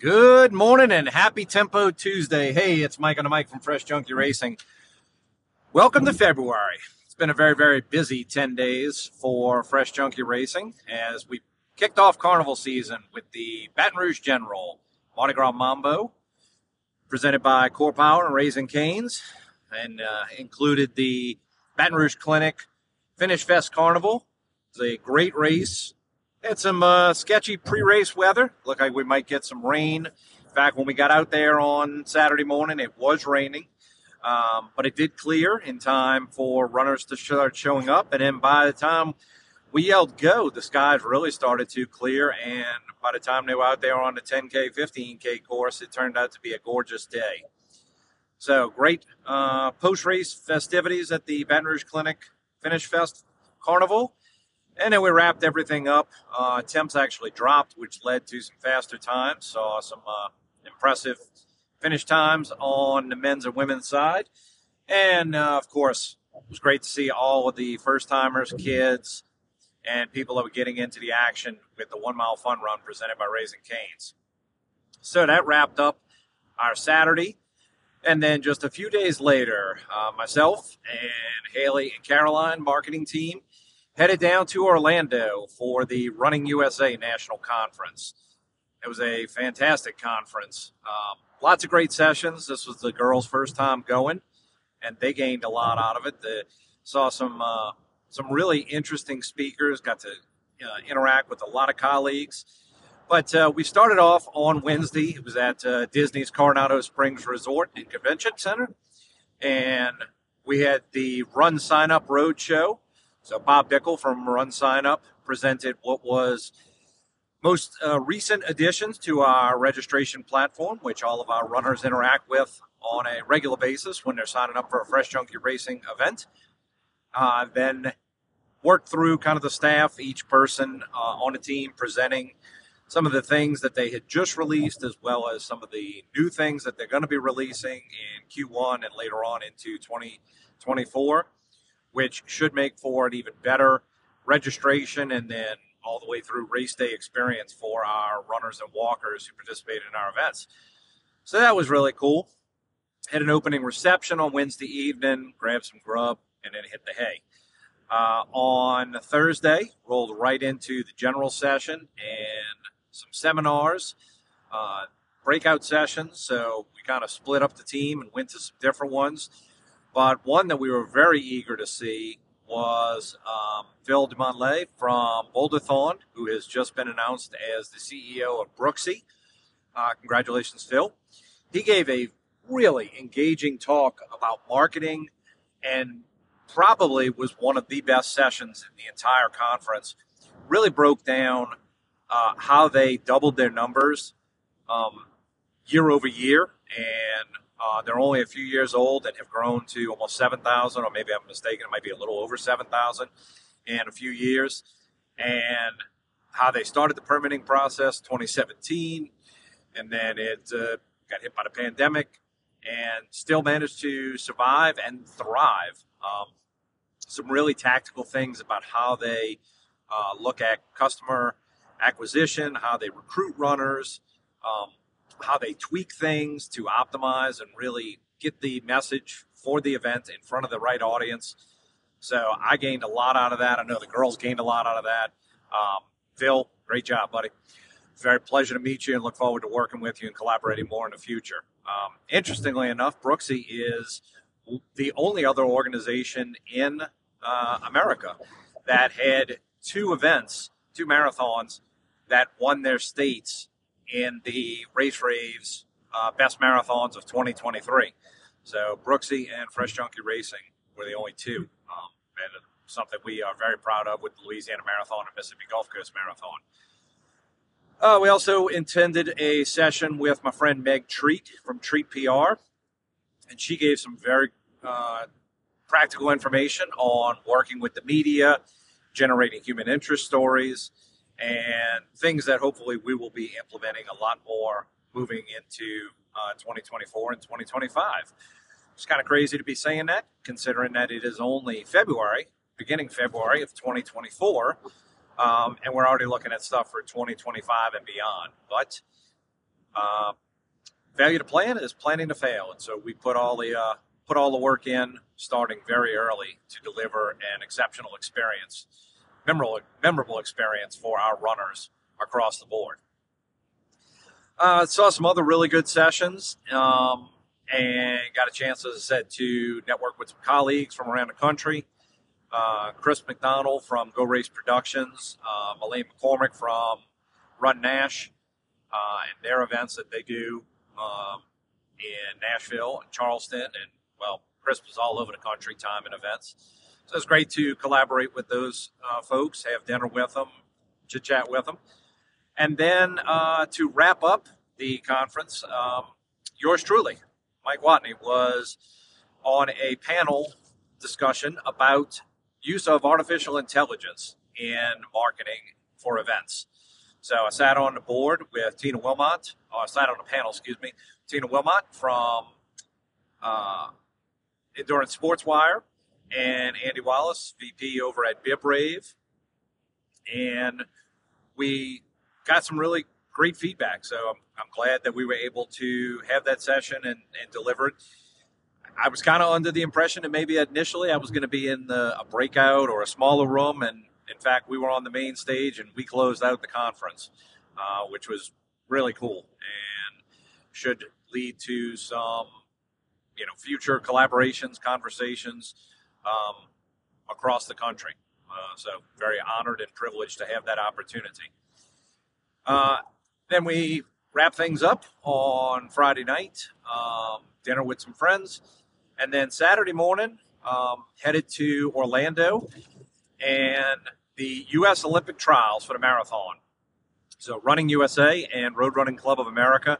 Good morning and happy Tempo Tuesday. Hey, it's Mike on the mic from Fresh Junkie Racing. Welcome to February. It's been a very, very busy 10 days for Fresh Junkie Racing as we kicked off carnival season with the Baton Rouge General Mardi Gras Mambo, presented by Core Power and Raising Canes, and uh, included the Baton Rouge Clinic Finish Fest Carnival. It's a great race had some uh, sketchy pre-race weather. Looked like we might get some rain. In fact, when we got out there on Saturday morning, it was raining, um, but it did clear in time for runners to start showing up. And then by the time we yelled go, the skies really started to clear. And by the time they were out there on the 10K, 15K course, it turned out to be a gorgeous day. So great uh, post-race festivities at the Baton Rouge Clinic Finish Fest Carnival. And then we wrapped everything up. Uh, temps actually dropped, which led to some faster times. Saw some uh, impressive finish times on the men's and women's side. And uh, of course, it was great to see all of the first timers, kids, and people that were getting into the action with the one mile fun run presented by Raising Canes. So that wrapped up our Saturday. And then just a few days later, uh, myself and Haley and Caroline, marketing team, headed down to Orlando for the Running USA National Conference. It was a fantastic conference. Um, lots of great sessions. This was the girls' first time going, and they gained a lot out of it. The, saw some uh, some really interesting speakers. Got to uh, interact with a lot of colleagues. But uh, we started off on Wednesday. It was at uh, Disney's Coronado Springs Resort and Convention Center, and we had the Run Sign Up Road Show so Bob Bickel from Run Sign Up presented what was most uh, recent additions to our registration platform, which all of our runners interact with on a regular basis when they're signing up for a Fresh Junkie Racing event. Uh, then work through kind of the staff, each person uh, on the team presenting some of the things that they had just released, as well as some of the new things that they're going to be releasing in Q1 and later on into 2024 which should make for an even better registration and then all the way through race day experience for our runners and walkers who participated in our events. So that was really cool. Had an opening reception on Wednesday evening, grabbed some grub, and then hit the hay. Uh, on Thursday, rolled right into the general session and some seminars, uh, breakout sessions. So we kind of split up the team and went to some different ones. But one that we were very eager to see was um, Phil Dumontet from Boulderthon, who has just been announced as the CEO of Brooksee. Uh, congratulations, Phil. He gave a really engaging talk about marketing and probably was one of the best sessions in the entire conference. Really broke down uh, how they doubled their numbers um, year over year and uh, they're only a few years old and have grown to almost 7,000, or maybe I'm mistaken, it might be a little over 7,000 in a few years. And how they started the permitting process 2017, and then it uh, got hit by the pandemic and still managed to survive and thrive. Um, some really tactical things about how they uh, look at customer acquisition, how they recruit runners. Um, how they tweak things to optimize and really get the message for the event in front of the right audience. So I gained a lot out of that. I know the girls gained a lot out of that. Um, Phil, great job, buddy. Very pleasure to meet you and look forward to working with you and collaborating more in the future. Um, interestingly enough, Brooksee is the only other organization in uh, America that had two events, two marathons that won their states in the Race Raves uh, Best Marathons of 2023. So Brooksee and Fresh Junkie Racing were the only two, um, and something we are very proud of with the Louisiana Marathon and Mississippi Gulf Coast Marathon. Uh, we also intended a session with my friend Meg Treat from Treat PR, and she gave some very uh, practical information on working with the media, generating human interest stories, and things that hopefully we will be implementing a lot more moving into uh, 2024 and 2025. It's kind of crazy to be saying that, considering that it is only February, beginning February of 2024, um, and we're already looking at stuff for 2025 and beyond. But Uh, failure to plan is planning to fail, and so we put all the uh, put all the work in, starting very early to deliver an exceptional experience, memorable memorable experience for our runners across the board. Uh, saw some other really good sessions. Um, and got a chance, as I said, to network with some colleagues from around the country. Uh, Chris McDonald from Go Race Productions, uh, Elaine McCormick from Run Nash, uh, and their events that they do um, in Nashville and Charleston, and well, Chris was all over the country, time and events. So it's great to collaborate with those uh, folks, have dinner with them, chit chat with them, and then uh, to wrap up the conference, um, yours truly, Mike Wattigny, was on a panel discussion about use of artificial intelligence in marketing for events. So I sat on the board with Tina Wilmot, or I sat on the panel, excuse me, Tina Wilmot from uh, Endurance Sports Wire and Andy Wallace, VP over at BibRave. And we got some really great feedback. So I'm, I'm glad that we were able to have that session and, and deliver it. I was kind of under the impression that maybe initially I was going to be in the, a breakout or a smaller room. And in fact, we were on the main stage and we closed out the conference, uh, which was really cool and should lead to some, you know, future collaborations, conversations um, across the country. Uh, so very honored and privileged to have that opportunity. Uh, then we wrap things up on Friday night, um, dinner with some friends, and then Saturday morning um, headed to Orlando and the U.S. Olympic trials for the marathon. So, Running USA and Road Running Club of America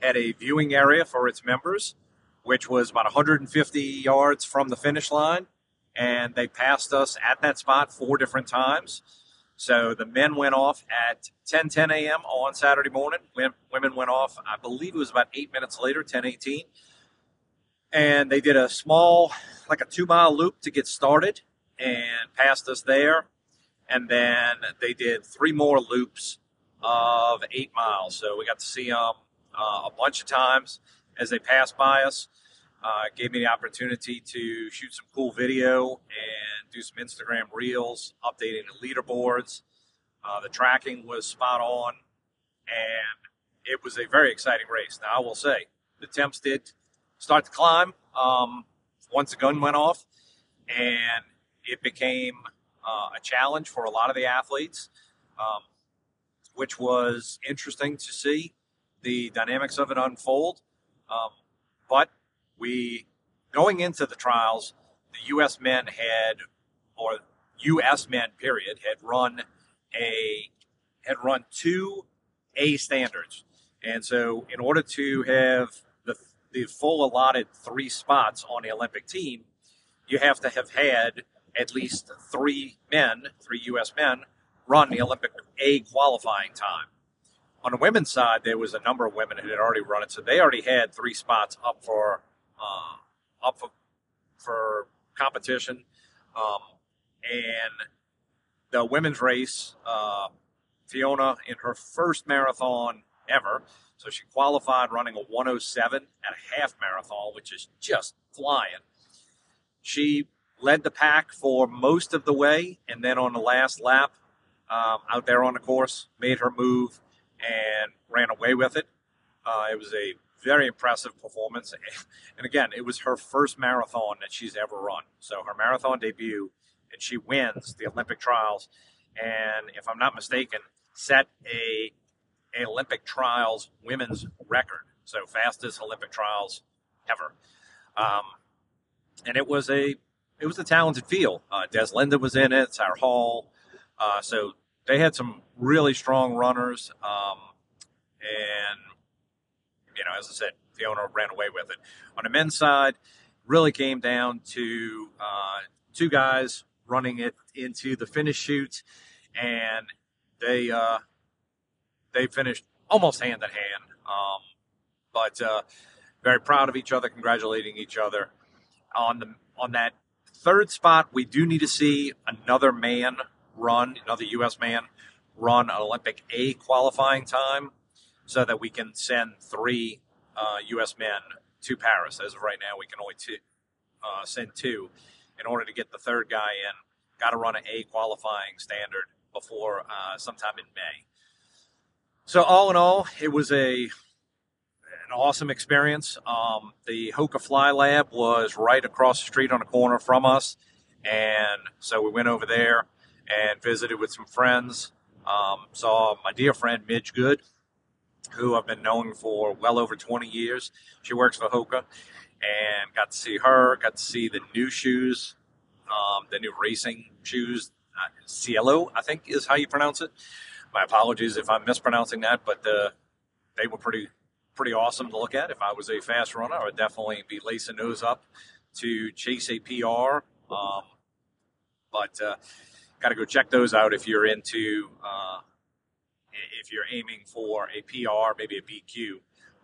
had a viewing area for its members, which was about 150 yards from the finish line. And they passed us at that spot four different times. So the men went off at 10 10 a.m. on Saturday morning. Women went off, I believe it was about eight minutes later, 10 18. And they did a small, like a two mile loop to get started and passed us there. And then they did three more loops of eight miles. So we got to see them uh, a bunch of times as they passed by us. Uh, gave me the opportunity to shoot some cool video and do some Instagram reels, updating the leaderboards. Uh, the tracking was spot on, and it was a very exciting race. Now, I will say, the temps did start to climb um, once the gun went off, and it became uh, a challenge for a lot of the athletes, um, which was interesting to see the dynamics of it unfold. Um, but we going into the trials, the U.S. men had, or U.S. men period, had run a had run two A standards, and so in order to have the the full allotted three spots on the Olympic team, you have to have had at least three men, three U.S. men, run the Olympic A qualifying time. On the women's side, there was a number of women who had already run it, so they already had three spots up for uh, up for, for competition. Um, and the women's race, uh, Fiona in her first marathon ever. So she qualified running a 107 at a half marathon, which is just flying. She led the pack for most of the way, and then on the last lap, um, out there on the course, made her move and ran away with it. Uh, it was a very impressive performance. And again, it was her first marathon that she's ever run. So her marathon debut, and she wins the Olympic trials. And if I'm not mistaken, set a, a Olympic trials women's record. So fastest Olympic trials ever. Um, and it was a it was a talented field. Uh, Des Linden was in it. Sarah Hall. Uh, so they had some really strong runners. Um, and you know, as I said, Fiona ran away with it. On the men's side, really came down to uh, two guys running it into the finish chute, and they uh, they finished almost hand in hand. Um, but uh, very proud of each other, congratulating each other on the on that third spot. We do need to see another man run, another U.S. man run an Olympic A qualifying time. So that we can send three uh, U.S. men to Paris. As of right now, we can only two, uh, send two. In order to get the third guy in, got to run an A qualifying standard before uh, sometime in May. So all in all, it was a an awesome experience. Um, the Hoka Fly Lab was right across the street on a corner from us, and so we went over there and visited with some friends. Um, saw my dear friend Midge Good, who I've been knowing for well over 20 years. She works for Hoka, and got to see her. Got to see the new shoes, um, the new racing shoes. Uh, Cielo, I think is how you pronounce it. My apologies if I'm mispronouncing that, but uh, they were pretty pretty awesome to look at. If I was a fast runner, I would definitely be lacing those up to chase a PR. Um, but uh, got to go check those out if you're into uh, if you're aiming for a PR, maybe a BQ.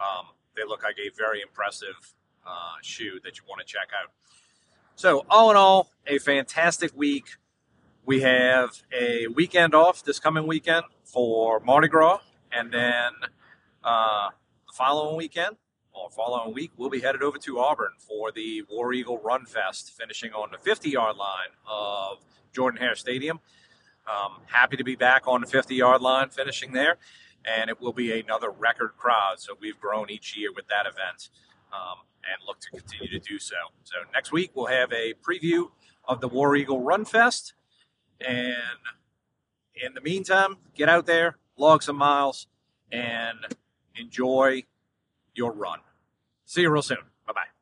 Um, they look like a very impressive uh, shoe that you want to check out. So all in all, a fantastic week. We have a weekend off this coming weekend for Mardi Gras, and then uh, the following weekend or following week, we'll be headed over to Auburn for the War Eagle Run Fest, finishing on the 50 yard line of Jordan Hare Stadium. Um, happy to be back on the 50 yard line, finishing there, and it will be another record crowd. So we've grown each year with that event um, and look to continue to do so. So next week, we'll have a preview of the War Eagle Run Fest. And in the meantime, get out there, log some miles, and enjoy your run. See you real soon. Bye bye.